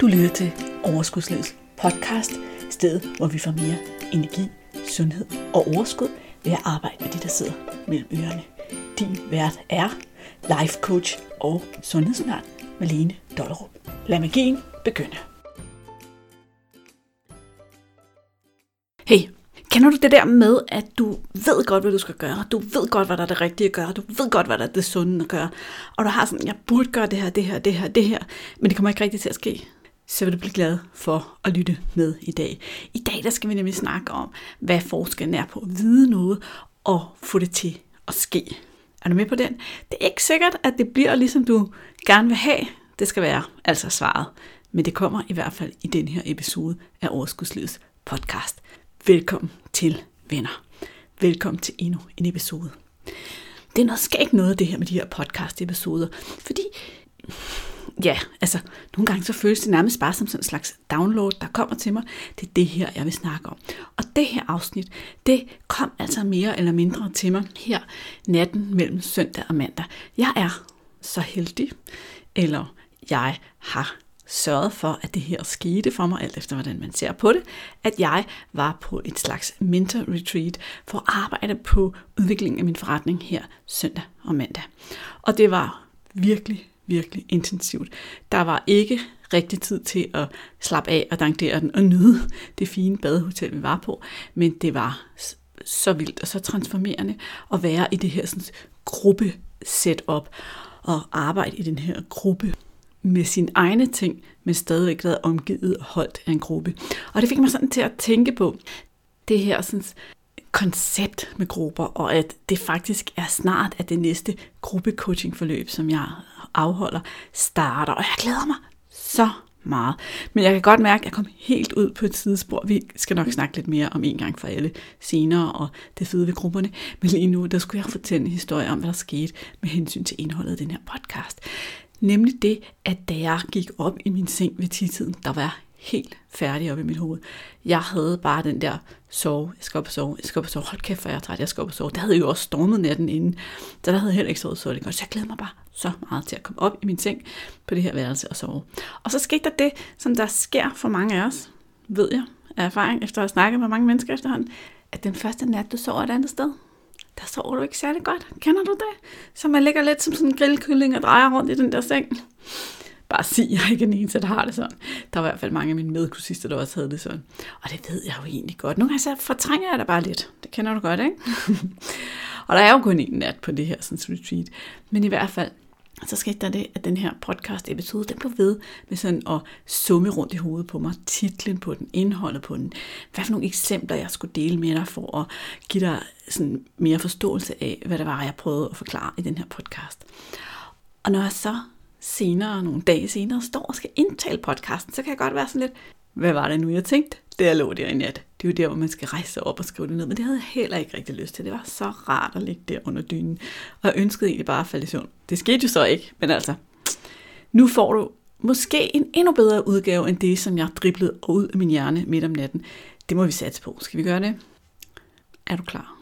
Du lytter til Overskudslivets podcast, stedet hvor vi får mere energi, sundhed og overskud ved at arbejde med de, der sidder mellem ørerne. Din vært er life coach og sundhedsundern Malene Dollerup. Lad magien begynde. Hey, Kender du det der med, at du ved godt, hvad du skal gøre? Du ved godt, hvad der er det rigtige at gøre. Du ved godt, hvad der er det sunde at gøre. Og du har sådan, jeg burde gøre det her, det her, det her, det her. Men det kommer ikke rigtigt til at ske. Så vil du blive glad for at lytte med i dag. I dag der skal vi nemlig snakke om, hvad forskellen er på at vide noget og få det til at ske. Er du med på den? Det er ikke sikkert, at det bliver ligesom du gerne vil have. Det skal være altså svaret. Men det kommer i hvert fald i den her episode af Overskudslivets podcast. Velkommen til, venner. Velkommen til endnu en episode. Det er noget skægt noget, det her med de her podcast-episoder, fordi ja, altså nogle gange så føles det nærmest bare som sådan en slags download, der kommer til mig. Det er det her, jeg vil snakke om. Og det her afsnit, det kom altså mere eller mindre til mig her natten mellem søndag og mandag. Jeg er så heldig, eller jeg har sørget for, at det her skete for mig, alt efter hvordan man ser på det, at jeg var på et slags mentor retreat for at arbejde på udviklingen af min forretning her søndag og mandag. Og det var virkelig, virkelig intensivt. Der var ikke rigtig tid til at slappe af og dankere den og nyde det fine badehotel, vi var på, men det var så vildt og så transformerende at være i det her sådan, gruppe setup og arbejde i den her gruppe med sine egne ting, men stadigvæk været omgivet og holdt af en gruppe. Og det fik mig sådan til at tænke på det her sådan, koncept med grupper, og at det faktisk er snart, at det næste gruppecoachingforløb, som jeg afholder, starter. Og jeg glæder mig så meget. Men jeg kan godt mærke, at jeg kom helt ud på et sidespor. Vi skal nok snakke lidt mere om en gang for alle senere, og det fede ved grupperne. Men lige nu, der skulle jeg fortælle en historie om, hvad der skete med hensyn til indholdet af den her podcast. Nemlig det, at da jeg gik op i min seng ved tidtiden, der var jeg helt færdig op i mit hoved. Jeg havde bare den der sove, jeg skal op og sove, jeg skal op og sove, hold kæft, for jeg er træt, jeg skal op og sove. Det havde jo også stormet natten inden, så der havde jeg heller ikke sovet så det godt. Så jeg glæder mig bare så meget til at komme op i min seng på det her værelse og sove. Og så skete der det, som der sker for mange af os, ved jeg af erfaring, efter at have snakket med mange mennesker efterhånden, at den første nat, du sover et andet sted, der sover du ikke særlig godt. Kender du det? Så man ligger lidt som sådan en grillkylling og drejer rundt i den der seng. Bare sig, jeg er den eneste, der har det sådan. Der var i hvert fald mange af mine medkursister, der også havde det sådan. Og det ved jeg jo egentlig godt. Nogle gange så fortrænger jeg det bare lidt. Det kender du godt, ikke? og der er jo kun en nat på det her sådan retreat. Men i hvert fald, så skete der det, at den her podcast episode, den blev ved med sådan at summe rundt i hovedet på mig. Titlen på den, indholdet på den. Hvad for nogle eksempler, jeg skulle dele med dig for at give dig sådan mere forståelse af, hvad det var, jeg prøvede at forklare i den her podcast. Og når jeg så senere, nogle dage senere, står og skal indtale podcasten, så kan jeg godt være sådan lidt, hvad var det nu, jeg tænkte? Det lå der i nat. Det er jo der, hvor man skal rejse sig op og skrive det ned. Men det havde jeg heller ikke rigtig lyst til. Det var så rart at ligge der under dynen. Og jeg ønskede egentlig bare at falde i søvn. Det skete jo så ikke, men altså, nu får du måske en endnu bedre udgave end det, som jeg driblede ud af min hjerne midt om natten. Det må vi satse på. Skal vi gøre det? Er du klar?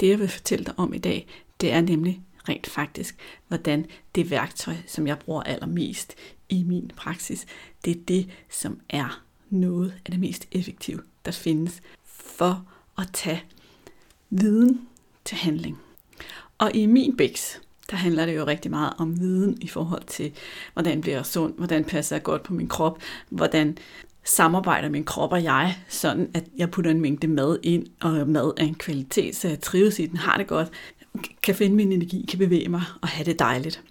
Det, jeg vil fortælle dig om i dag, det er nemlig rent faktisk, hvordan det værktøj, som jeg bruger allermest i min praksis, det er det, som er noget af det mest effektive, der findes for at tage viden til handling. Og i min bæks, der handler det jo rigtig meget om viden i forhold til, hvordan bliver jeg sund, hvordan passer jeg godt på min krop, hvordan samarbejder min krop og jeg, sådan at jeg putter en mængde mad ind, og mad af en kvalitet, så jeg trives i den, har det godt, kan finde min energi, kan bevæge mig og have det dejligt.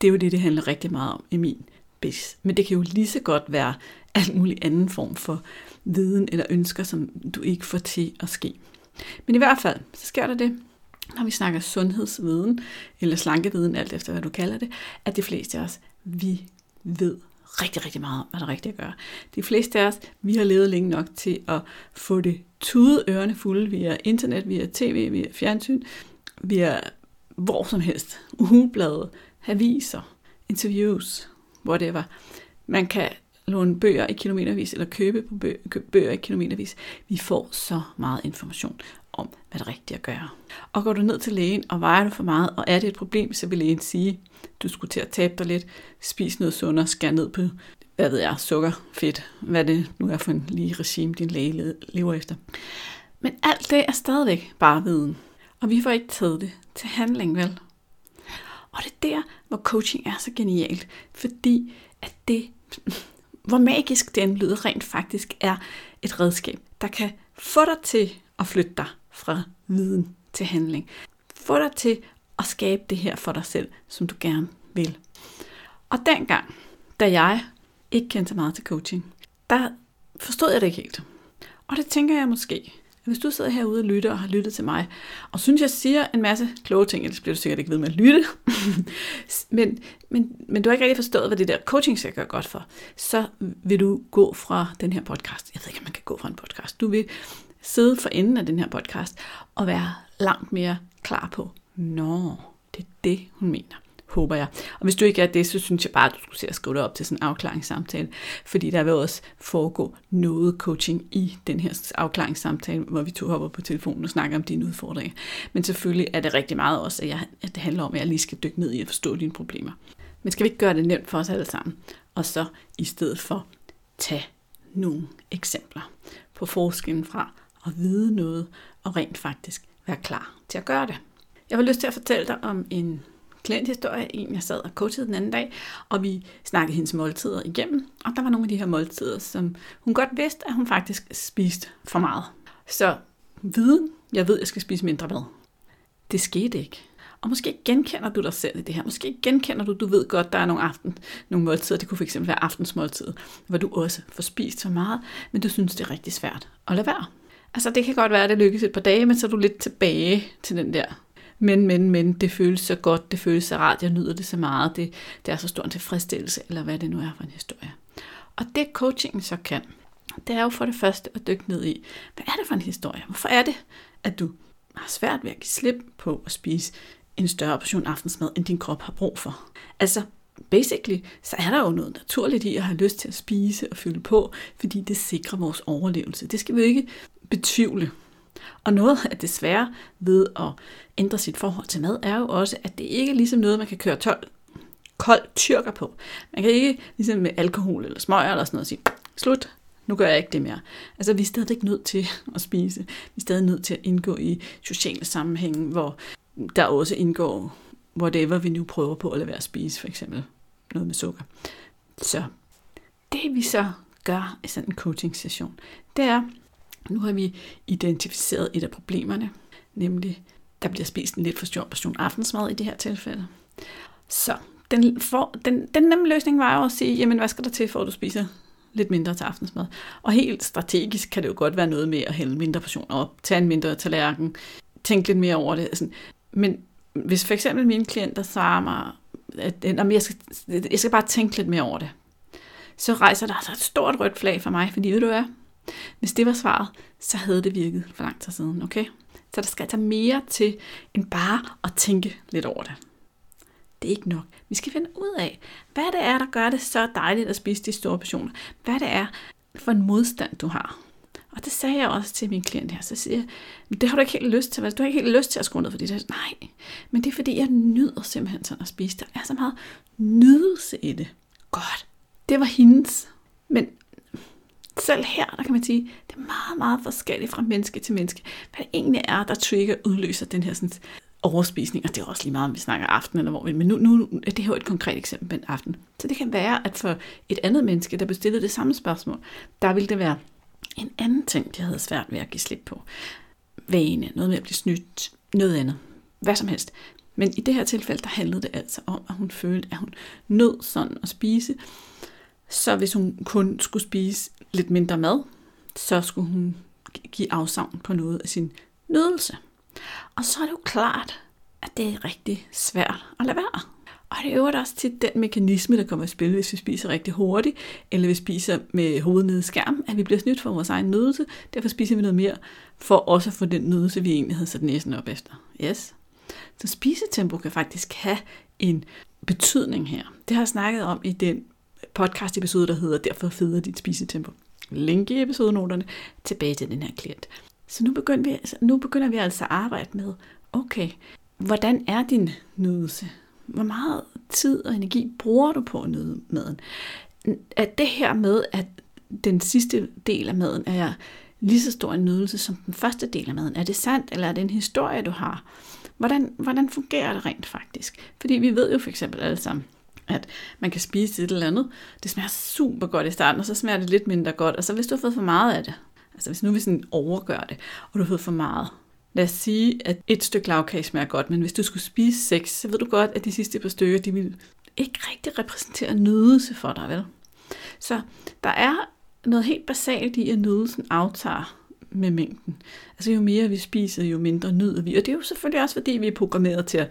Det er jo det, det handler rigtig meget om i min bis. Men det kan jo lige så godt være alt mulig anden form for viden eller ønsker, som du ikke får til at ske. Men i hvert fald, så sker der det, når vi snakker sundhedsviden, eller slankeviden, alt efter hvad du kalder det, at de fleste af os, vi ved rigtig, rigtig meget om, hvad der er rigtigt at gøre. De fleste af os, vi har levet længe nok til at få det tude ørerne fulde via internet, via tv, via fjernsyn, via hvor som helst. Ugeblade, aviser, interviews, whatever. Man kan låne bøger i kilometervis, eller købe på bøger, købe bøger i kilometervis. Vi får så meget information om, hvad det er rigtigt at gøre. Og går du ned til lægen, og vejer du for meget, og er det et problem, så vil lægen sige, du skulle til at tabe dig lidt, spis noget sundere, skær ned på hvad ved jeg, sukker, fedt, hvad det nu er for en lige regime, din læge lever efter. Men alt det er stadigvæk bare viden. Og vi får ikke taget det til handling, vel? Og det er der, hvor coaching er så genialt, fordi at det, hvor magisk den lyder rent faktisk, er et redskab, der kan få dig til at flytte dig fra viden til handling. Få dig til at skabe det her for dig selv, som du gerne vil. Og dengang, da jeg ikke kendte så meget til coaching, der forstod jeg det ikke helt. Og det tænker jeg måske, hvis du sidder herude og lytter og har lyttet til mig, og synes, jeg siger en masse kloge ting, ellers bliver du sikkert ikke ved med at lytte, men, men, men du har ikke rigtig forstået, hvad det der coaching skal gøre godt for, så vil du gå fra den her podcast. Jeg ved ikke, om man kan gå fra en podcast. Du vil sidde for enden af den her podcast og være langt mere klar på, nå, det er det, hun mener håber jeg. Og hvis du ikke er det, så synes jeg bare, at du skulle se at skrive dig op til sådan en afklaringssamtale, fordi der vil også foregå noget coaching i den her afklaringssamtale, hvor vi to hopper på telefonen og snakker om dine udfordringer. Men selvfølgelig er det rigtig meget også, at, jeg, at det handler om, at jeg lige skal dykke ned i at forstå dine problemer. Men skal vi ikke gøre det nemt for os alle sammen? Og så i stedet for tage nogle eksempler på forskellen fra at vide noget og rent faktisk være klar til at gøre det. Jeg har lyst til at fortælle dig om en klienthistorie, en jeg sad og coachede den anden dag, og vi snakkede hendes måltider igennem, og der var nogle af de her måltider, som hun godt vidste, at hun faktisk spiste for meget. Så viden, jeg ved, jeg skal spise mindre mad. Det skete ikke. Og måske genkender du dig selv i det her. Måske genkender du, du ved godt, der er nogle, aften, nogle måltider, det kunne fx være aftensmåltid, hvor du også får spist for meget, men du synes, det er rigtig svært at lade være. Altså det kan godt være, at det lykkes et par dage, men så er du lidt tilbage til den der men, men, men, det føles så godt, det føles så rart, jeg nyder det så meget, det, det er så stor en tilfredsstillelse, eller hvad det nu er for en historie. Og det coachingen så kan, det er jo for det første at dykke ned i, hvad er det for en historie? Hvorfor er det, at du har svært ved at give slip på at spise en større portion aftensmad, end din krop har brug for? Altså, basically, så er der jo noget naturligt i at have lyst til at spise og fylde på, fordi det sikrer vores overlevelse. Det skal vi jo ikke betvivle. Og noget af det svære ved at ændre sit forhold til mad, er jo også, at det ikke er ligesom noget, man kan køre 12 kold tyrker på. Man kan ikke ligesom med alkohol eller smøger eller sådan noget sige, slut, nu gør jeg ikke det mere. Altså vi er stadig nødt til at spise. Vi er stadig nødt til at indgå i sociale sammenhænge, hvor der også indgår whatever vi nu prøver på at lade være at spise, for eksempel noget med sukker. Så det vi så gør i sådan en coaching session, det er, nu har vi identificeret et af problemerne, nemlig der bliver spist en lidt for stor portion aftensmad i det her tilfælde. Så den, for, den, den nemme løsning var jo at sige, jamen hvad skal der til, for at du spiser lidt mindre til aftensmad? Og helt strategisk kan det jo godt være noget med at hælde mindre portioner op, tage en mindre tallerken, tænke lidt mere over det. Sådan. Men hvis for eksempel mine klienter svarer mig, at, at jeg, skal, jeg skal bare tænke lidt mere over det, så rejser der altså et stort rødt flag for mig, fordi ved du hvad, hvis det var svaret, så havde det virket for lang tid siden, okay? Så der skal altså mere til, end bare at tænke lidt over det. Det er ikke nok. Vi skal finde ud af, hvad det er, der gør det så dejligt at spise de store portioner. Hvad det er for en modstand, du har. Og det sagde jeg også til min klient her. Så siger jeg, det har du ikke helt lyst til. Du har ikke helt lyst til at skrue ned for det. Nej, men det er fordi, jeg nyder simpelthen sådan at spise. Der er så meget nydelse i det. Godt. Det var hendes. Men selv her, der kan man sige, det er meget, meget forskelligt fra menneske til menneske, hvad det egentlig er, der trigger udløser den her sådan, overspisning, og det er også lige meget, om vi snakker aften eller hvor vi, men nu, nu er det her et konkret eksempel med en aften. Så det kan være, at for et andet menneske, der bestillede det samme spørgsmål, der ville det være en anden ting, de havde svært ved at give slip på. Vane, noget med at blive snydt, noget andet. Hvad som helst. Men i det her tilfælde, der handlede det altså om, at hun følte, at hun nød sådan at spise. Så hvis hun kun skulle spise lidt mindre mad, så skulle hun give afsavn på noget af sin nydelse. Og så er det jo klart, at det er rigtig svært at lade være. Og det er jo også til den mekanisme, der kommer i spil, hvis vi spiser rigtig hurtigt, eller vi spiser med hovedet nede i skærmen, at vi bliver snydt for vores egen nydelse. Derfor spiser vi noget mere, for også at få den nydelse, vi egentlig havde sat næsen op efter. Yes. Så spisetempo kan faktisk have en betydning her. Det har jeg snakket om i den podcast episode, der hedder Derfor federe dit spisetempo link i episodenoterne tilbage til den her klient. Så nu begynder vi, altså, nu begynder vi altså at arbejde med, okay, hvordan er din nydelse? Hvor meget tid og energi bruger du på at nyde maden? at det her med, at den sidste del af maden er lige så stor en nydelse som den første del af maden. Er det sandt, eller er det en historie, du har? Hvordan, hvordan fungerer det rent faktisk? Fordi vi ved jo for eksempel alle sammen, at man kan spise et eller andet. Det smager super godt i starten, og så smager det lidt mindre godt. Og så hvis du har fået for meget af det, altså hvis nu vi sådan overgør det, og du har fået for meget, Lad os sige, at et stykke lavkage smager godt, men hvis du skulle spise seks, så ved du godt, at de sidste par stykker, de vil ikke rigtig repræsentere nydelse for dig, vel? Så der er noget helt basalt i, at nydelsen aftager med mængden. Altså jo mere vi spiser, jo mindre nyder vi. Og det er jo selvfølgelig også, fordi vi er programmeret til at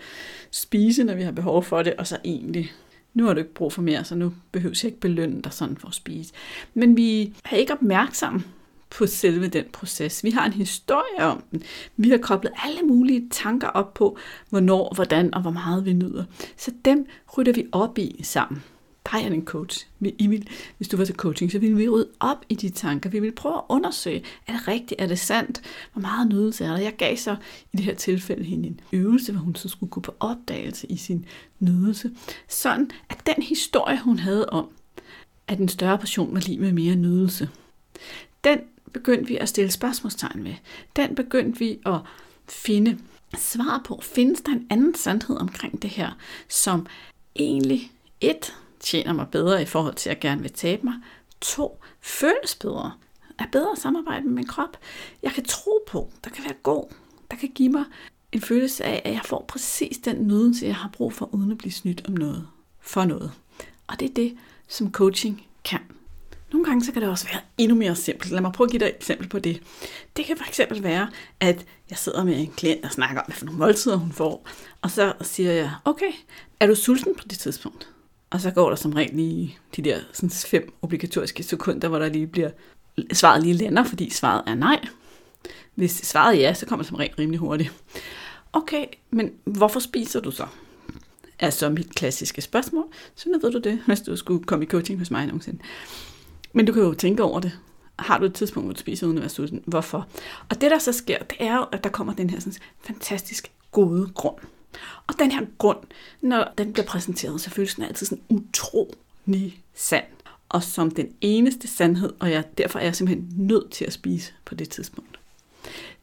spise, når vi har behov for det, og så egentlig, nu har du ikke brug for mere, så nu behøver jeg ikke belønne dig sådan for at spise. Men vi er ikke opmærksomme på selve den proces. Vi har en historie om den. Vi har koblet alle mulige tanker op på, hvornår, hvordan og hvor meget vi nyder. Så dem rydder vi op i sammen. Dig jeg en coach. I vil, hvis du var til coaching, så ville vi rydde op i de tanker. Vi ville prøve at undersøge, er det rigtigt, er det sandt, hvor meget nydelse er der. Jeg gav så i det her tilfælde hende en øvelse, hvor hun så skulle gå på opdagelse i sin nydelse. Sådan at den historie, hun havde om, at en større portion var lige med mere nydelse, den begyndte vi at stille spørgsmålstegn ved. Den begyndte vi at finde svar på. Findes der en anden sandhed omkring det her, som egentlig et tjener mig bedre i forhold til, at jeg gerne vil tabe mig. To, føles bedre. Er bedre samarbejde med min krop. Jeg kan tro på, der kan være god. Der kan give mig en følelse af, at jeg får præcis den nydelse, jeg har brug for, uden at blive snydt om noget. For noget. Og det er det, som coaching kan. Nogle gange så kan det også være endnu mere simpelt. Lad mig prøve at give dig et eksempel på det. Det kan fx være, at jeg sidder med en klient, der snakker om, hvad for nogle måltider hun får. Og så siger jeg, okay, er du sulten på det tidspunkt? Og så går der som regel lige de der sådan fem obligatoriske sekunder, hvor der lige bliver svaret lige lander, fordi svaret er nej. Hvis svaret er ja, så kommer det som regel rimelig hurtigt. Okay, men hvorfor spiser du så? Er så mit klassiske spørgsmål. Så nu ved du det, hvis du skulle komme i coaching hos mig nogensinde. Men du kan jo tænke over det. Har du et tidspunkt, hvor du spiser uden at være sulten? Hvorfor? Og det, der så sker, det er jo, at der kommer den her sådan, fantastisk gode grund. Og den her grund, når den bliver præsenteret, så føles den altid sådan utrolig sand. Og som den eneste sandhed, og jeg, derfor er jeg simpelthen nødt til at spise på det tidspunkt.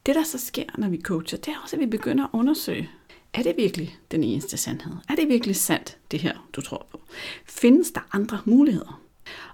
Det, der så sker, når vi coacher, det er også, at vi begynder at undersøge, er det virkelig den eneste sandhed? Er det virkelig sandt, det her, du tror på? Findes der andre muligheder?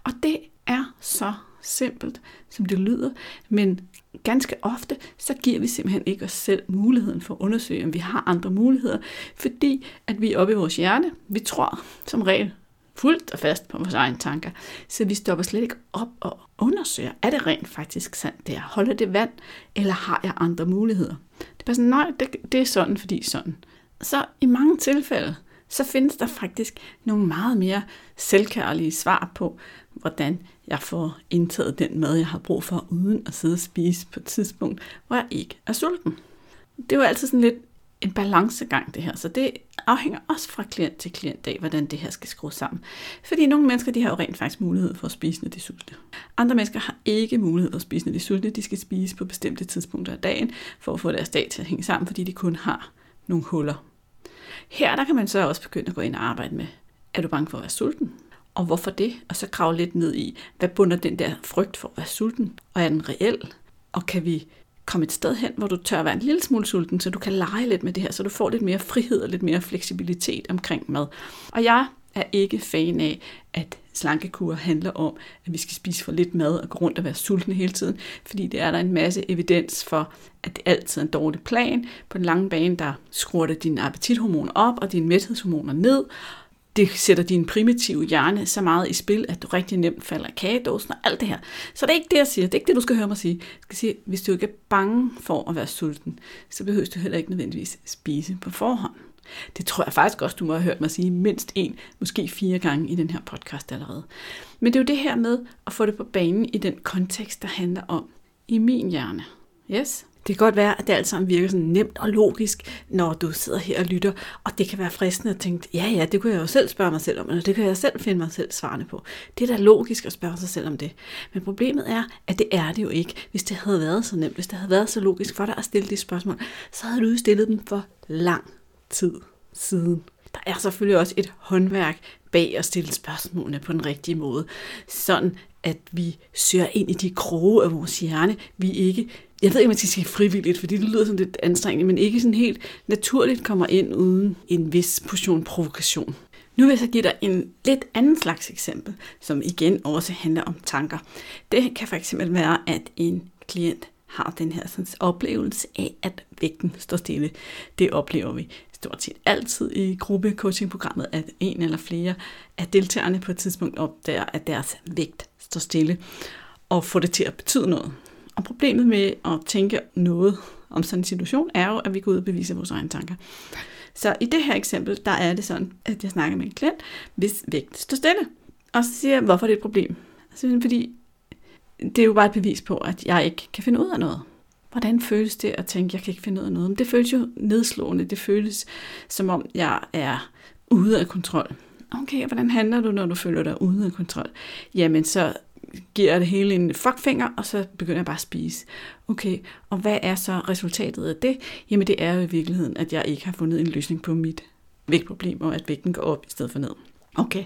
Og det er så simpelt, som det lyder, men ganske ofte, så giver vi simpelthen ikke os selv muligheden for at undersøge, om vi har andre muligheder, fordi at vi er oppe i vores hjerne, vi tror som regel fuldt og fast på vores egne tanker, så vi stopper slet ikke op og undersøger, er det rent faktisk sandt det er? Holder det vand, eller har jeg andre muligheder? Det er bare sådan, nej, det, det er sådan, fordi sådan. Så i mange tilfælde, så findes der faktisk nogle meget mere selvkærlige svar på, hvordan jeg får indtaget den mad, jeg har brug for, uden at sidde og spise på et tidspunkt, hvor jeg ikke er sulten. Det er jo altid sådan lidt en balancegang, det her. Så det afhænger også fra klient til klient af, hvordan det her skal skrues sammen. Fordi nogle mennesker, de har jo rent faktisk mulighed for at spise, når de er sultne. Andre mennesker har ikke mulighed for at spise, når de er sultne. De skal spise på bestemte tidspunkter af dagen, for at få deres dag til at hænge sammen, fordi de kun har nogle huller. Her der kan man så også begynde at gå ind og arbejde med, er du bange for at være sulten? Og hvorfor det? Og så grave lidt ned i, hvad bunder den der frygt for at være sulten? Og er den reel? Og kan vi komme et sted hen, hvor du tør være en lille smule sulten, så du kan lege lidt med det her, så du får lidt mere frihed og lidt mere fleksibilitet omkring mad. Og jeg er ikke fan af, at slankekur handler om, at vi skal spise for lidt mad og gå rundt og være sultne hele tiden, fordi det er der en masse evidens for, at det altid er en dårlig plan. På den lange bane, der skruer det dine appetithormoner op og dine mæthedshormoner ned, det sætter din primitive hjerne så meget i spil, at du rigtig nemt falder i kagedåsen og alt det her. Så det er ikke det, jeg siger. Det er ikke det, du skal høre mig sige. Jeg skal sige, hvis du ikke er bange for at være sulten, så behøver du heller ikke nødvendigvis spise på forhånd. Det tror jeg faktisk også, du må have hørt mig sige mindst en, måske fire gange i den her podcast allerede. Men det er jo det her med at få det på banen i den kontekst, der handler om i min hjerne. Yes? Det kan godt være, at det alt sammen virker sådan nemt og logisk, når du sidder her og lytter, og det kan være fristende at tænke, ja ja, det kunne jeg jo selv spørge mig selv om, eller det kan jeg selv finde mig selv svarende på. Det er da logisk at spørge sig selv om det. Men problemet er, at det er det jo ikke. Hvis det havde været så nemt, hvis det havde været så logisk for dig at stille de spørgsmål, så havde du stillet dem for lang tid siden. Der er selvfølgelig også et håndværk bag at stille spørgsmålene på den rigtige måde, sådan at vi søger ind i de kroge af vores hjerne, vi ikke jeg ved ikke, om man skal sige frivilligt, fordi det lyder sådan lidt anstrengende, men ikke sådan helt naturligt kommer ind uden en vis portion provokation. Nu vil jeg så give dig en lidt anden slags eksempel, som igen også handler om tanker. Det kan fx være, at en klient har den her sådan, oplevelse af, at vægten står stille. Det oplever vi stort set altid i gruppecoachingprogrammet, at en eller flere af deltagerne på et tidspunkt opdager, at deres vægt står stille, og får det til at betyde noget. Og problemet med at tænke noget om sådan en situation, er jo, at vi går ud og beviser vores egne tanker. Så i det her eksempel, der er det sådan, at jeg snakker med en klient, hvis vægt står stille. Og så siger jeg, hvorfor det er et problem. Altså, fordi det er jo bare et bevis på, at jeg ikke kan finde ud af noget. Hvordan føles det at tænke, jeg kan ikke finde ud af noget? Men det føles jo nedslående. Det føles som om, jeg er ude af kontrol. Okay, hvordan handler du, når du føler dig ude af kontrol? Jamen, så giver jeg det hele en fuckfinger, og så begynder jeg bare at spise. Okay, og hvad er så resultatet af det? Jamen det er jo i virkeligheden, at jeg ikke har fundet en løsning på mit vægtproblem, og at vægten går op i stedet for ned. Okay,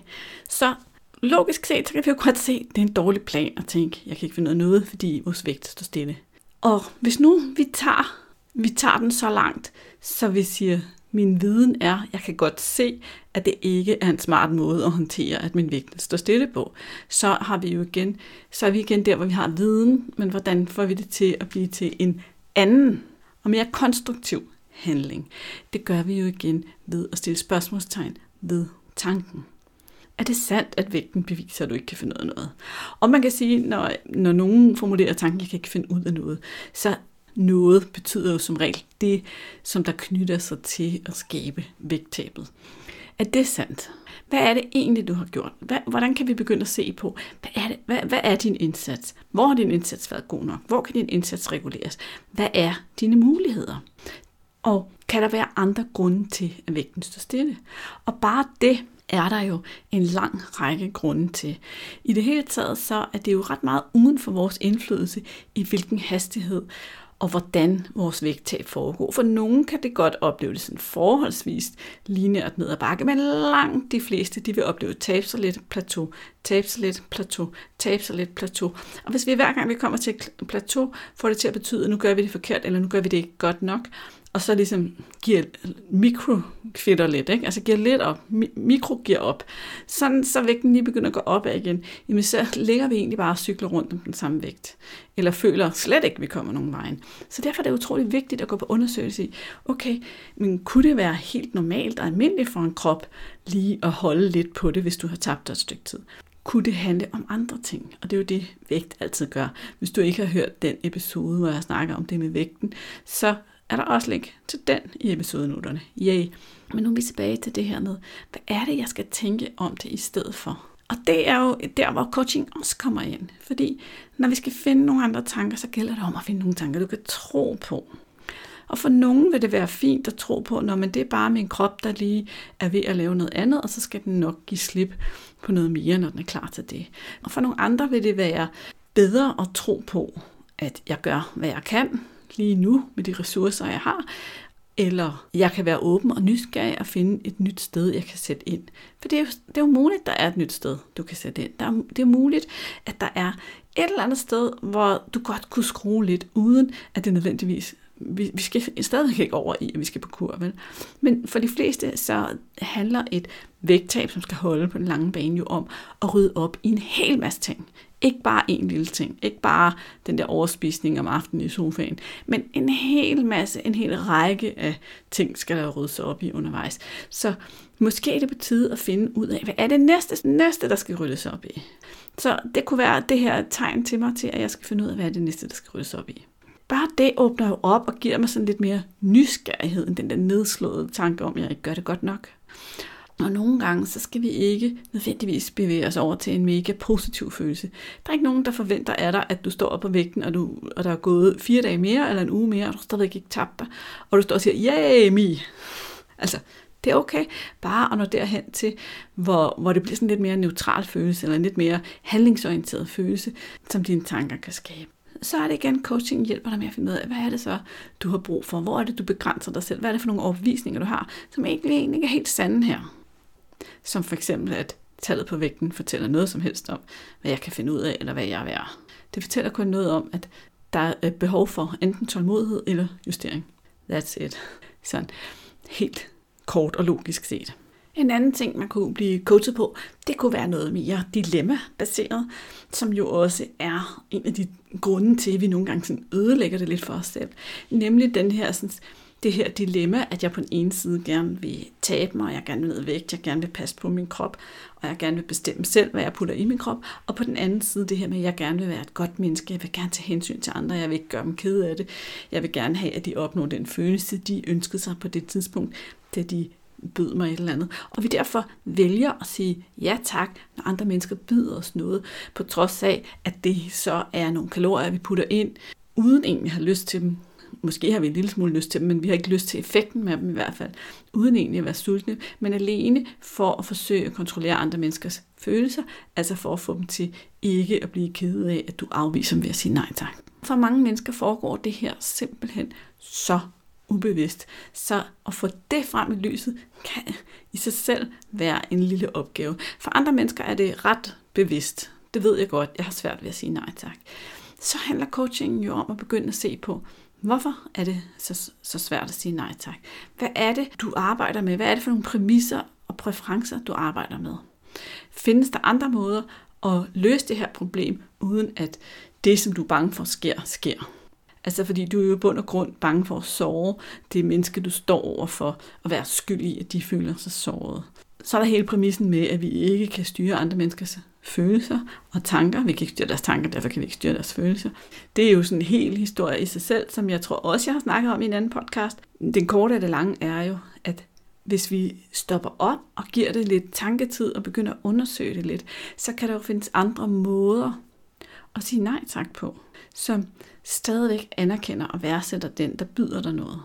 så logisk set, så kan vi jo godt se, at det er en dårlig plan at tænke, jeg kan ikke finde noget, fordi vores vægt står stille. Og hvis nu vi tager, vi tager den så langt, så vi siger, min viden er, jeg kan godt se, at det ikke er en smart måde at håndtere, at min vægt står stille på. Så har vi jo igen, så er vi igen der, hvor vi har viden, men hvordan får vi det til at blive til en anden og mere konstruktiv handling? Det gør vi jo igen ved at stille spørgsmålstegn ved tanken. Er det sandt, at vægten beviser, at du ikke kan finde ud af noget? Og man kan sige, når, når nogen formulerer tanken, jeg kan ikke finde ud af noget, så noget betyder jo som regel det, som der knytter sig til at skabe vægttabet. Er det sandt? Hvad er det egentlig, du har gjort? Hvad, hvordan kan vi begynde at se på, hvad er, det, hvad, hvad er din indsats? Hvor har din indsats været god nok? Hvor kan din indsats reguleres? Hvad er dine muligheder? Og kan der være andre grunde til, at vægten står stille? Og bare det er der jo en lang række grunde til. I det hele taget så er det jo ret meget uden for vores indflydelse, i hvilken hastighed og hvordan vores vægttab foregår. For nogen kan det godt opleves sådan forholdsvis lineært ned ad bakke, men langt de fleste de vil opleve tab sig lidt plateau, tab sig lidt plateau, tab sig lidt plateau. Og hvis vi hver gang vi kommer til et plateau, får det til at betyde, at nu gør vi det forkert, eller nu gør vi det ikke godt nok, og så ligesom giver mikrokvitter lidt, ikke? altså giver lidt op, mikro giver op, sådan så vægten lige begynder at gå op igen, jamen så ligger vi egentlig bare og cykler rundt om den samme vægt, eller føler slet ikke, at vi kommer nogen vejen. Så derfor er det utrolig vigtigt at gå på undersøgelse i, okay, men kunne det være helt normalt og almindeligt for en krop lige at holde lidt på det, hvis du har tabt dig et stykke tid? kunne det handle om andre ting. Og det er jo det, vægt altid gør. Hvis du ikke har hørt den episode, hvor jeg snakker om det med vægten, så er der også link til den i episodenoterne. Yay! Men nu er vi tilbage til det her med, hvad er det, jeg skal tænke om det i stedet for? Og det er jo der, hvor coaching også kommer ind. Fordi når vi skal finde nogle andre tanker, så gælder det om at finde nogle tanker, du kan tro på. Og for nogen vil det være fint at tro på, når man det er bare min krop, der lige er ved at lave noget andet, og så skal den nok give slip på noget mere, når den er klar til det. Og for nogle andre vil det være bedre at tro på, at jeg gør, hvad jeg kan, lige nu med de ressourcer, jeg har, eller jeg kan være åben og nysgerrig og finde et nyt sted, jeg kan sætte ind. For det er jo, det er jo muligt, der er et nyt sted, du kan sætte ind. Der er, det er muligt, at der er et eller andet sted, hvor du godt kunne skrue lidt, uden at det nødvendigvis vi, vi skal stadigvæk ikke over i, at vi skal på kur, vel? Men for de fleste, så handler et vægttab, som skal holde på den lange bane, jo om at rydde op i en hel masse ting. Ikke bare en lille ting, ikke bare den der overspisning om aftenen i sofaen, men en hel masse, en hel række af ting skal der ryddes op i undervejs. Så måske er det på tide at finde ud af, hvad er det næste, næste der skal ryddes op i. Så det kunne være det her tegn til mig til, at jeg skal finde ud af, hvad er det næste, der skal ryddes op i. Bare det åbner jo op og giver mig sådan lidt mere nysgerrighed end den der nedslåede tanke om, at jeg ikke gør det godt nok. Og nogle gange, så skal vi ikke nødvendigvis bevæge os over til en mega positiv følelse. Der er ikke nogen, der forventer af dig, at du står op på vægten, og, du, og der er gået fire dage mere, eller en uge mere, og du stadigvæk ikke tabt dig. Og du står og siger, yeah, me. Altså, det er okay bare at nå derhen til, hvor, hvor det bliver sådan lidt mere neutral følelse, eller en lidt mere handlingsorienteret følelse, som dine tanker kan skabe så er det igen, coaching hjælper dig med at finde ud af, hvad er det så, du har brug for? Hvor er det, du begrænser dig selv? Hvad er det for nogle overbevisninger, du har, som egentlig, egentlig ikke er helt sande her? Som for eksempel, at tallet på vægten fortæller noget som helst om, hvad jeg kan finde ud af, eller hvad jeg er værd. Det fortæller kun noget om, at der er behov for enten tålmodighed eller justering. That's it. Sådan helt kort og logisk set. En anden ting, man kunne blive coachet på, det kunne være noget mere dilemma-baseret, som jo også er en af de grunde til, at vi nogle gange sådan ødelægger det lidt for os selv. Nemlig den her, sådan, det her dilemma, at jeg på den ene side gerne vil tabe mig, jeg gerne vil ned vægt, jeg gerne vil passe på min krop, og jeg gerne vil bestemme selv, hvad jeg putter i min krop. Og på den anden side det her med, at jeg gerne vil være et godt menneske, jeg vil gerne tage hensyn til andre, jeg vil ikke gøre dem kede af det. Jeg vil gerne have, at de opnår den følelse, de ønskede sig på det tidspunkt, da de bød mig et eller andet. Og vi derfor vælger at sige ja tak, når andre mennesker byder os noget, på trods af, at det så er nogle kalorier, vi putter ind, uden egentlig at have lyst til dem. Måske har vi en lille smule lyst til dem, men vi har ikke lyst til effekten med dem i hvert fald, uden egentlig at være sultne, men alene for at forsøge at kontrollere andre menneskers følelser, altså for at få dem til ikke at blive kede af, at du afviser dem ved at sige nej tak. For mange mennesker foregår det her simpelthen så ubevidst. Så at få det frem i lyset kan i sig selv være en lille opgave. For andre mennesker er det ret bevidst. Det ved jeg godt. Jeg har svært ved at sige nej tak. Så handler coachingen jo om at begynde at se på, hvorfor er det så, så svært at sige nej tak? Hvad er det, du arbejder med? Hvad er det for nogle præmisser og præferencer, du arbejder med? Findes der andre måder at løse det her problem, uden at det, som du er bange for, sker, sker? Altså fordi du er jo i bund og grund bange for at sove det menneske, du står over for, og være skyld i, at de føler sig såret. Så er der hele præmissen med, at vi ikke kan styre andre menneskers følelser og tanker. Vi kan ikke styre deres tanker, derfor kan vi ikke styre deres følelser. Det er jo sådan en hel historie i sig selv, som jeg tror også, jeg har snakket om i en anden podcast. Den korte af det lange er jo, at hvis vi stopper op og giver det lidt tanketid og begynder at undersøge det lidt, så kan der jo findes andre måder at sige nej tak på, som stadigvæk anerkender og værdsætter den, der byder dig noget.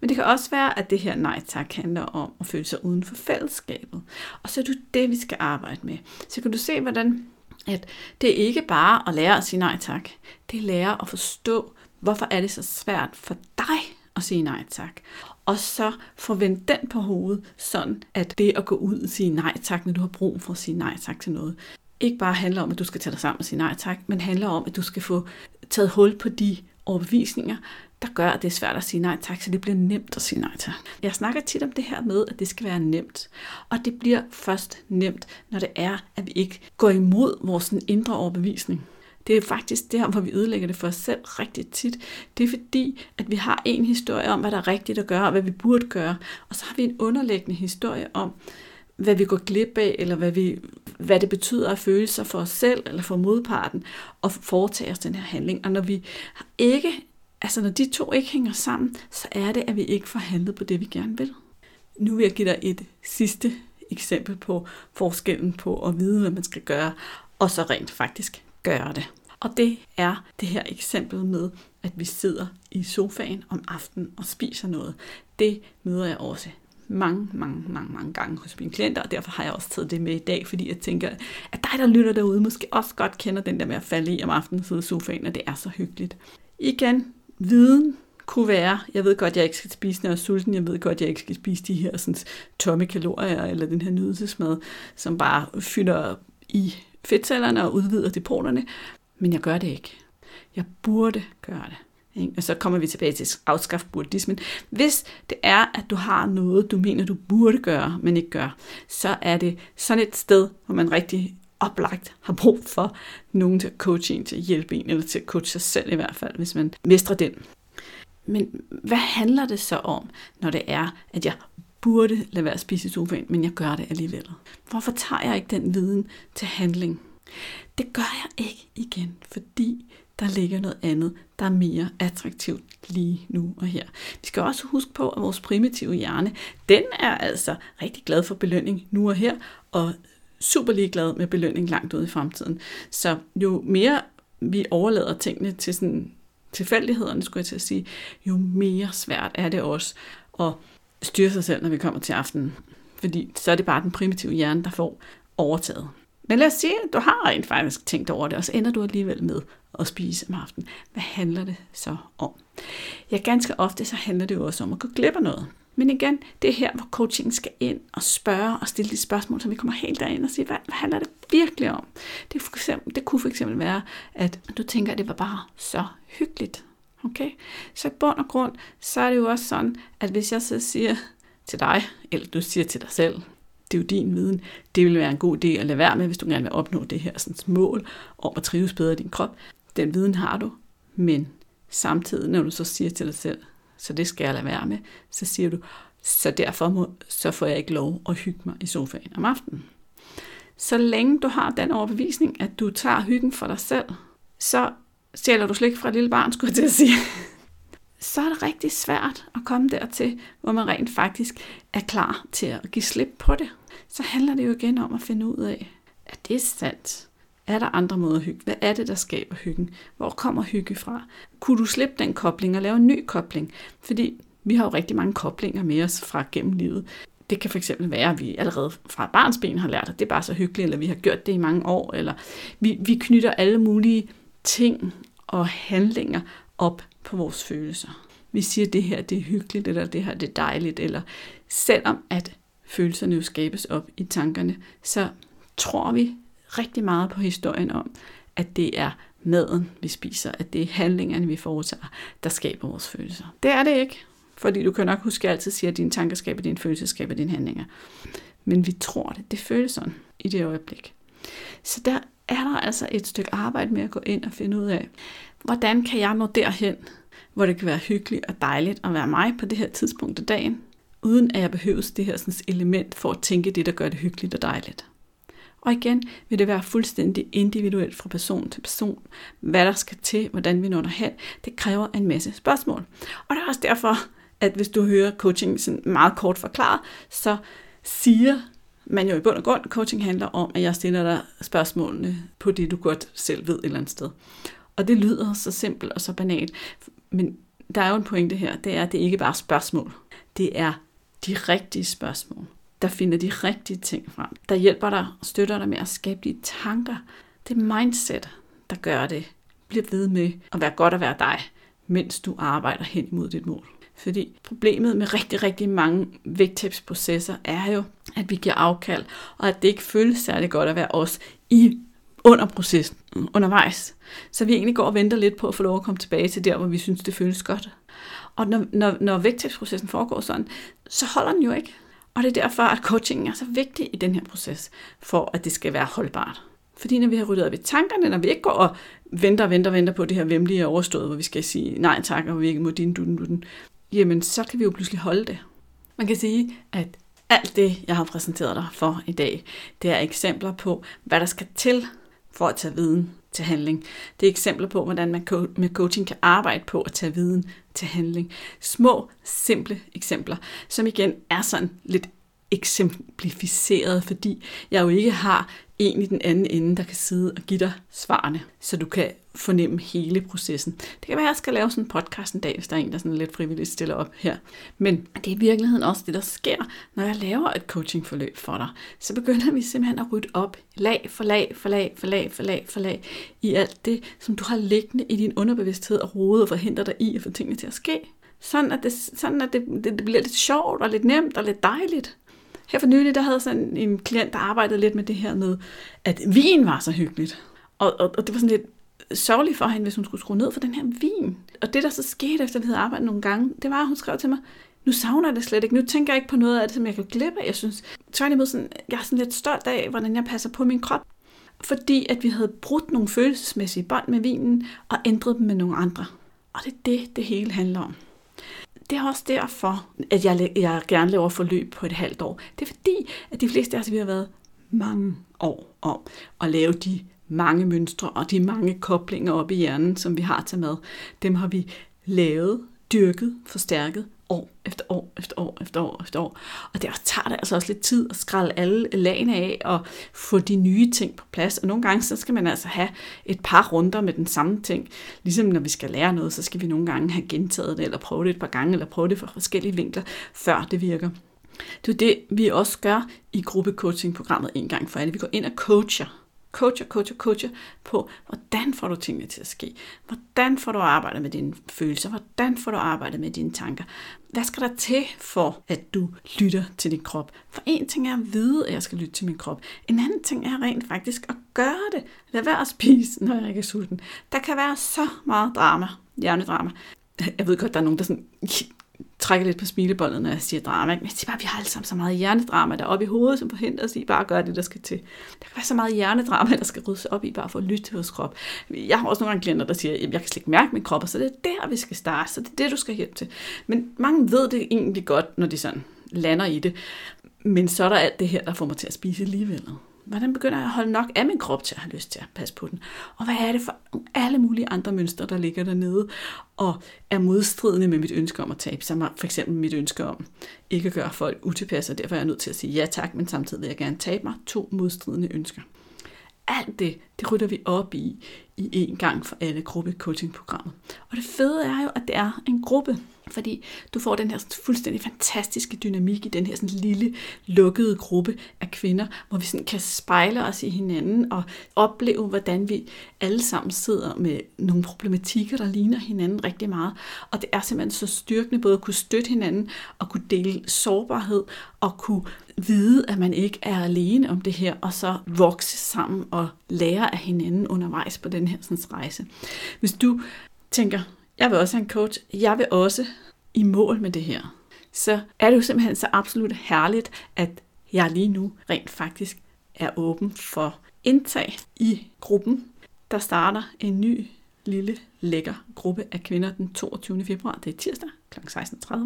Men det kan også være, at det her nej tak handler om at føle sig uden for fællesskabet. Og så er det det, vi skal arbejde med. Så kan du se, hvordan at det er ikke bare at lære at sige nej tak. Det er lære at forstå, hvorfor er det så svært for dig at sige nej tak. Og så forvent den på hovedet, sådan at det at gå ud og sige nej tak, når du har brug for at sige nej tak til noget, ikke bare handler om, at du skal tage dig sammen og sige nej tak, men handler om, at du skal få taget hul på de overbevisninger, der gør, at det er svært at sige nej tak, så det bliver nemt at sige nej tak. Jeg snakker tit om det her med, at det skal være nemt. Og det bliver først nemt, når det er, at vi ikke går imod vores indre overbevisning. Det er faktisk der, hvor vi ødelægger det for os selv rigtig tit. Det er fordi, at vi har en historie om, hvad der er rigtigt at gøre, og hvad vi burde gøre. Og så har vi en underliggende historie om, hvad vi går glip af, eller hvad, vi, hvad det betyder at føle sig for os selv eller for modparten, og foretage os den her handling. Og når vi ikke, altså når de to ikke hænger sammen, så er det, at vi ikke får handlet på det, vi gerne vil. Nu vil jeg give dig et sidste eksempel på forskellen på at vide, hvad man skal gøre, og så rent faktisk gøre det. Og det er det her eksempel med, at vi sidder i sofaen om aftenen og spiser noget. Det møder jeg også mange, mange, mange, mange gange hos mine klienter, og derfor har jeg også taget det med i dag, fordi jeg tænker, at dig, der lytter derude, måske også godt kender den der med at falde i om aftenen og sidde i sofaen, og det er så hyggeligt. Igen, viden kunne være, jeg ved godt, jeg ikke skal spise, når jeg er sulten, jeg ved godt, jeg ikke skal spise de her sådan, tomme kalorier, eller den her nydelsesmad, som bare fylder i fedtcellerne og udvider depoterne, men jeg gør det ikke. Jeg burde gøre det. Og så kommer vi tilbage til afskaffe buddhismen. Hvis det er, at du har noget, du mener, du burde gøre, men ikke gør, så er det sådan et sted, hvor man rigtig oplagt har brug for nogen til at coache en, til at hjælpe en, eller til at coache sig selv i hvert fald, hvis man mestrer den. Men hvad handler det så om, når det er, at jeg burde lade være at spise i sofaen, men jeg gør det alligevel? Hvorfor tager jeg ikke den viden til handling? Det gør jeg ikke igen, fordi der ligger noget andet, der er mere attraktivt lige nu og her. Vi skal også huske på, at vores primitive hjerne, den er altså rigtig glad for belønning nu og her, og super ligeglad med belønning langt ude i fremtiden. Så jo mere vi overlader tingene til sådan tilfældighederne, skulle jeg til at sige, jo mere svært er det også at styre sig selv, når vi kommer til aftenen. Fordi så er det bare den primitive hjerne, der får overtaget. Men lad os sige, at du har rent faktisk tænkt over det, og så ender du alligevel med at spise om aftenen. Hvad handler det så om? Ja, ganske ofte så handler det jo også om at gå glip af noget. Men igen, det er her, hvor coaching skal ind og spørge og stille de spørgsmål, så vi kommer helt derind og siger, hvad, hvad handler det virkelig om? Det, for eksempel, det kunne for eksempel være, at du tænker, at det var bare så hyggeligt. Okay? Så i bund og grund, så er det jo også sådan, at hvis jeg så siger til dig, eller du siger til dig selv, det er jo din viden, det vil være en god idé at lade være med, hvis du gerne vil opnå det her sådan, mål om at trives bedre i din krop. Den viden har du, men samtidig, når du så siger til dig selv, så det skal jeg lade være med, så siger du, så derfor må, så får jeg ikke lov at hygge mig i sofaen om aftenen. Så længe du har den overbevisning, at du tager hyggen for dig selv, så stjæler du slik fra et lille barn, skulle jeg til at sige. så er det rigtig svært at komme dertil, hvor man rent faktisk er klar til at give slip på det. Så handler det jo igen om at finde ud af, at det sandt. Er der andre måder at hygge? Hvad er det, der skaber hyggen? Hvor kommer hygge fra? Kunne du slippe den kobling og lave en ny kobling? Fordi vi har jo rigtig mange koblinger med os fra gennem livet. Det kan fx være, at vi allerede fra barnsben har lært, at det er bare så hyggeligt, eller vi har gjort det i mange år, eller vi, vi knytter alle mulige ting og handlinger op på vores følelser. Vi siger, at det her det er hyggeligt, eller det her det er dejligt, eller selvom at følelserne jo skabes op i tankerne, så tror vi rigtig meget på historien om, at det er maden, vi spiser, at det er handlingerne, vi foretager, der skaber vores følelser. Det er det ikke, fordi du kan nok huske, at jeg altid siger, at dine tanker skaber dine følelser, skaber dine handlinger. Men vi tror det. Det føles sådan i det øjeblik. Så der er der altså et stykke arbejde med at gå ind og finde ud af, hvordan kan jeg nå derhen, hvor det kan være hyggeligt og dejligt at være mig på det her tidspunkt af dagen, uden at jeg behøves det her sådan, element for at tænke det, der gør det hyggeligt og dejligt. Og igen vil det være fuldstændig individuelt fra person til person, hvad der skal til, hvordan vi når derhen. Det kræver en masse spørgsmål. Og det er også derfor, at hvis du hører coaching sådan meget kort forklaret, så siger man jo i bund og grund, coaching handler om, at jeg stiller dig spørgsmålene på det, du godt selv ved et eller andet sted. Og det lyder så simpelt og så banalt, men der er jo en pointe her, det er, at det ikke bare er spørgsmål. Det er de rigtige spørgsmål, der finder de rigtige ting frem, der hjælper dig og støtter dig med at skabe de tanker. Det mindset, der gør det, bliver ved med at være godt at være dig, mens du arbejder hen imod dit mål. Fordi problemet med rigtig, rigtig mange vægttabsprocesser er jo, at vi giver afkald, og at det ikke føles særlig godt at være os i under processen, undervejs. Så vi egentlig går og venter lidt på at få lov at komme tilbage til der, hvor vi synes, det føles godt. Og når, når, når vægttabsprocessen foregår sådan, så holder den jo ikke. Og det er derfor, at coachingen er så vigtig i den her proces, for at det skal være holdbart. Fordi når vi har ryddet op i tankerne, når vi ikke går og venter og venter og venter på det her vemmelige overstået, hvor vi skal sige nej tak, og vi ikke må din dutten dutten, jamen så kan vi jo pludselig holde det. Man kan sige, at alt det, jeg har præsenteret dig for i dag, det er eksempler på, hvad der skal til for at tage viden til handling. Det er eksempler på, hvordan man med coaching kan arbejde på at tage viden til handling. Små, simple eksempler, som igen er sådan lidt eksemplificeret, fordi jeg jo ikke har en i den anden ende, der kan sidde og give dig svarene, så du kan fornemme hele processen. Det kan være, at jeg skal lave sådan en podcast en dag, hvis der er en, der sådan lidt frivilligt stiller op her. Men det er i virkeligheden også det, der sker, når jeg laver et coachingforløb for dig. Så begynder vi simpelthen at rydde op lag for lag for lag for lag for lag for lag i alt det, som du har liggende i din underbevidsthed og rode og forhindrer dig i at få tingene til at ske. Sådan at, det, sådan at det, det, det bliver lidt sjovt og lidt nemt og lidt dejligt. Her for nylig, der havde sådan en klient, der arbejdede lidt med det her med, at vin var så hyggeligt. Og, og, og det var sådan lidt sørgelig for hende, hvis hun skulle skrue ned for den her vin. Og det, der så skete, efter vi havde arbejdet nogle gange, det var, at hun skrev til mig, nu savner jeg det slet ikke. Nu tænker jeg ikke på noget af det, som jeg kan glemme. Jeg synes, tværtimod, sådan, jeg er sådan lidt stolt af, hvordan jeg passer på min krop. Fordi at vi havde brudt nogle følelsesmæssige bånd med vinen, og ændret dem med nogle andre. Og det er det, det hele handler om det er også derfor, at jeg, jeg gerne laver forløb på et halvt år. Det er fordi, at de fleste af os, vi har været mange år om at lave de mange mønstre og de mange koblinger op i hjernen, som vi har til mad. Dem har vi lavet, dyrket, forstærket år efter år efter år efter år efter år. Og det tager det altså også lidt tid at skralde alle lagene af og få de nye ting på plads. Og nogle gange så skal man altså have et par runder med den samme ting. Ligesom når vi skal lære noget, så skal vi nogle gange have gentaget det, eller prøve det et par gange, eller prøve det fra forskellige vinkler, før det virker. Det er det, vi også gør i gruppecoaching-programmet en gang for alle. Vi går ind og coacher coacher, coacher, coacher på, hvordan får du tingene til at ske? Hvordan får du arbejdet med dine følelser? Hvordan får du arbejdet med dine tanker? Hvad skal der til for, at du lytter til din krop? For en ting er at vide, at jeg skal lytte til min krop. En anden ting er rent faktisk at gøre det. Lad være at spise, når jeg ikke er sulten. Der kan være så meget drama, hjernedrama. Jeg ved godt, der er nogen, der sådan trækker lidt på smilebåndet, når jeg siger drama. Men jeg siger bare, at vi har alle sammen så meget hjernedrama der oppe i hovedet, som forhindrer os i bare at gøre det, der skal til. Der kan være så meget hjernedrama, der skal ryddes op i, bare for at lytte til vores krop. Jeg har også nogle gange klienter, der siger, at jeg kan slet ikke mærke min krop, og så det er der, vi skal starte, så det er det, du skal hjælpe til. Men mange ved det egentlig godt, når de sådan lander i det. Men så er der alt det her, der får mig til at spise alligevel. Hvordan begynder jeg at holde nok af min krop til at have lyst til at passe på den? Og hvad er det for alle mulige andre mønstre, der ligger dernede og er modstridende med mit ønske om at tabe sig? For eksempel mit ønske om ikke at gøre folk utilpasset, og derfor er jeg nødt til at sige ja tak, men samtidig vil jeg gerne tabe mig. To modstridende ønsker. Alt det, det rytter vi op i, i en gang for alle gruppe coaching programmet Og det fede er jo, at det er en gruppe. Fordi du får den her sådan fuldstændig fantastiske dynamik i den her sådan lille, lukkede gruppe af kvinder, hvor vi sådan kan spejle os i hinanden og opleve, hvordan vi alle sammen sidder med nogle problematikker, der ligner hinanden rigtig meget. Og det er simpelthen så styrkende både at kunne støtte hinanden og kunne dele sårbarhed og kunne vide, at man ikke er alene om det her, og så vokse sammen og lære af hinanden undervejs på den her sådan, rejse. Hvis du tænker, jeg vil også have en coach, jeg vil også i mål med det her, så er det jo simpelthen så absolut herligt, at jeg lige nu rent faktisk er åben for indtag i gruppen. Der starter en ny lille lækker gruppe af kvinder den 22. februar. Det er tirsdag kl. 16.30.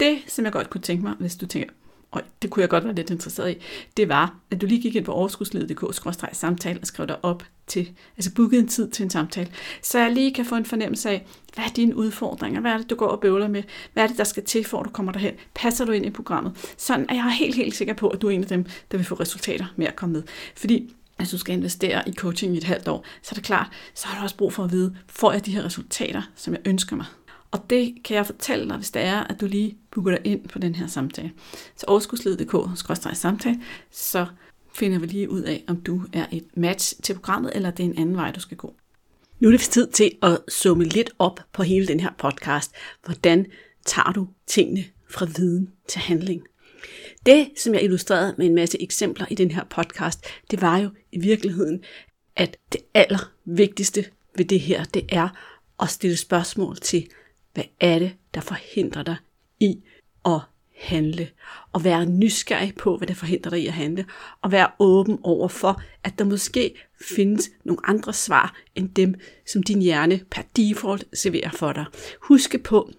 Det, som jeg godt kunne tænke mig, hvis du tænker, og det kunne jeg godt være lidt interesseret i, det var, at du lige gik ind på overskudsledet.dk-samtale og skrev dig op til, altså bookede en tid til en samtale, så jeg lige kan få en fornemmelse af, hvad er dine udfordringer, hvad er det, du går og bøvler med, hvad er det, der skal til, for at du kommer derhen, passer du ind i programmet, sådan er jeg helt, helt sikker på, at du er en af dem, der vil få resultater med at komme med. Fordi hvis du skal investere i coaching i et halvt år, så er det klart, så har du også brug for at vide, får jeg de her resultater, som jeg ønsker mig? Og det kan jeg fortælle dig, hvis det er, at du lige booker dig ind på den her samtale. Så overskudsled.dk-samtale, så finder vi lige ud af, om du er et match til programmet, eller det er en anden vej, du skal gå. Nu er det tid til at summe lidt op på hele den her podcast. Hvordan tager du tingene fra viden til handling? Det, som jeg illustrerede med en masse eksempler i den her podcast, det var jo i virkeligheden, at det allervigtigste ved det her, det er at stille spørgsmål til, hvad er det, der forhindrer dig i at handle? Og være nysgerrig på, hvad der forhindrer dig i at handle. Og være åben over for, at der måske findes nogle andre svar, end dem, som din hjerne per default serverer for dig. Husk på,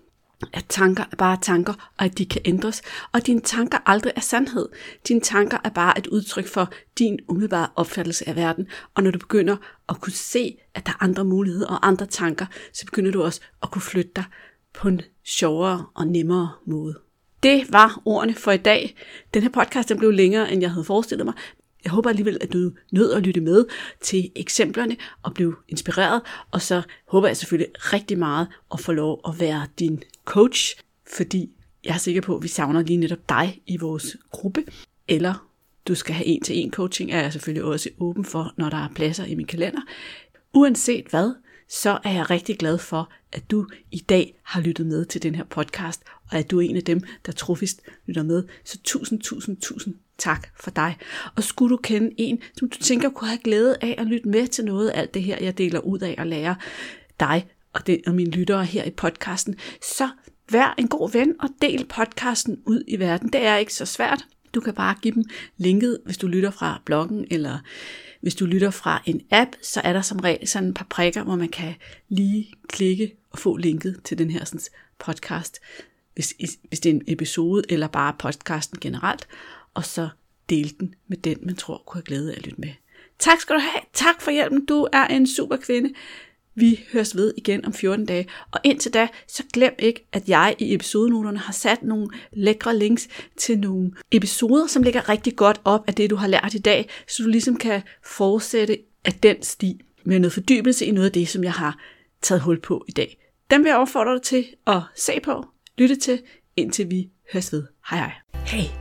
at tanker er bare tanker, og at de kan ændres, og at dine tanker aldrig er sandhed. Dine tanker er bare et udtryk for din umiddelbare opfattelse af verden, og når du begynder at kunne se, at der er andre muligheder og andre tanker, så begynder du også at kunne flytte dig på en sjovere og nemmere måde. Det var ordene for i dag. Den her podcast den blev længere, end jeg havde forestillet mig. Jeg håber alligevel, at du nød at lytte med til eksemplerne og blev inspireret. Og så håber jeg selvfølgelig rigtig meget at få lov at være din coach, fordi jeg er sikker på, at vi savner lige netop dig i vores gruppe. Eller du skal have en til en coaching, er jeg selvfølgelig også åben for, når der er pladser i min kalender. Uanset hvad, så er jeg rigtig glad for, at du i dag har lyttet med til den her podcast, og at du er en af dem, der trofist lytter med. Så tusind, tusind, tusind tak for dig. Og skulle du kende en, som du tænker kunne have glæde af at lytte med til noget af alt det her, jeg deler ud af og lærer dig og, det, og mine lyttere her i podcasten, så vær en god ven og del podcasten ud i verden. Det er ikke så svært. Du kan bare give dem linket, hvis du lytter fra bloggen, eller hvis du lytter fra en app, så er der som regel sådan et par prikker, hvor man kan lige klikke og få linket til den her sådan, podcast, hvis, hvis det er en episode, eller bare podcasten generelt, og så dele den med den, man tror kunne have glæde af at lytte med. Tak skal du have. Tak for hjælpen. Du er en super kvinde. Vi høres ved igen om 14 dage. Og indtil da, så glem ikke, at jeg i episodenoterne har sat nogle lækre links til nogle episoder, som ligger rigtig godt op af det, du har lært i dag, så du ligesom kan fortsætte af den sti med noget fordybelse i noget af det, som jeg har taget hul på i dag. Dem vil jeg opfordre dig til at se på, lytte til, indtil vi høres ved. Hej hej. Hey,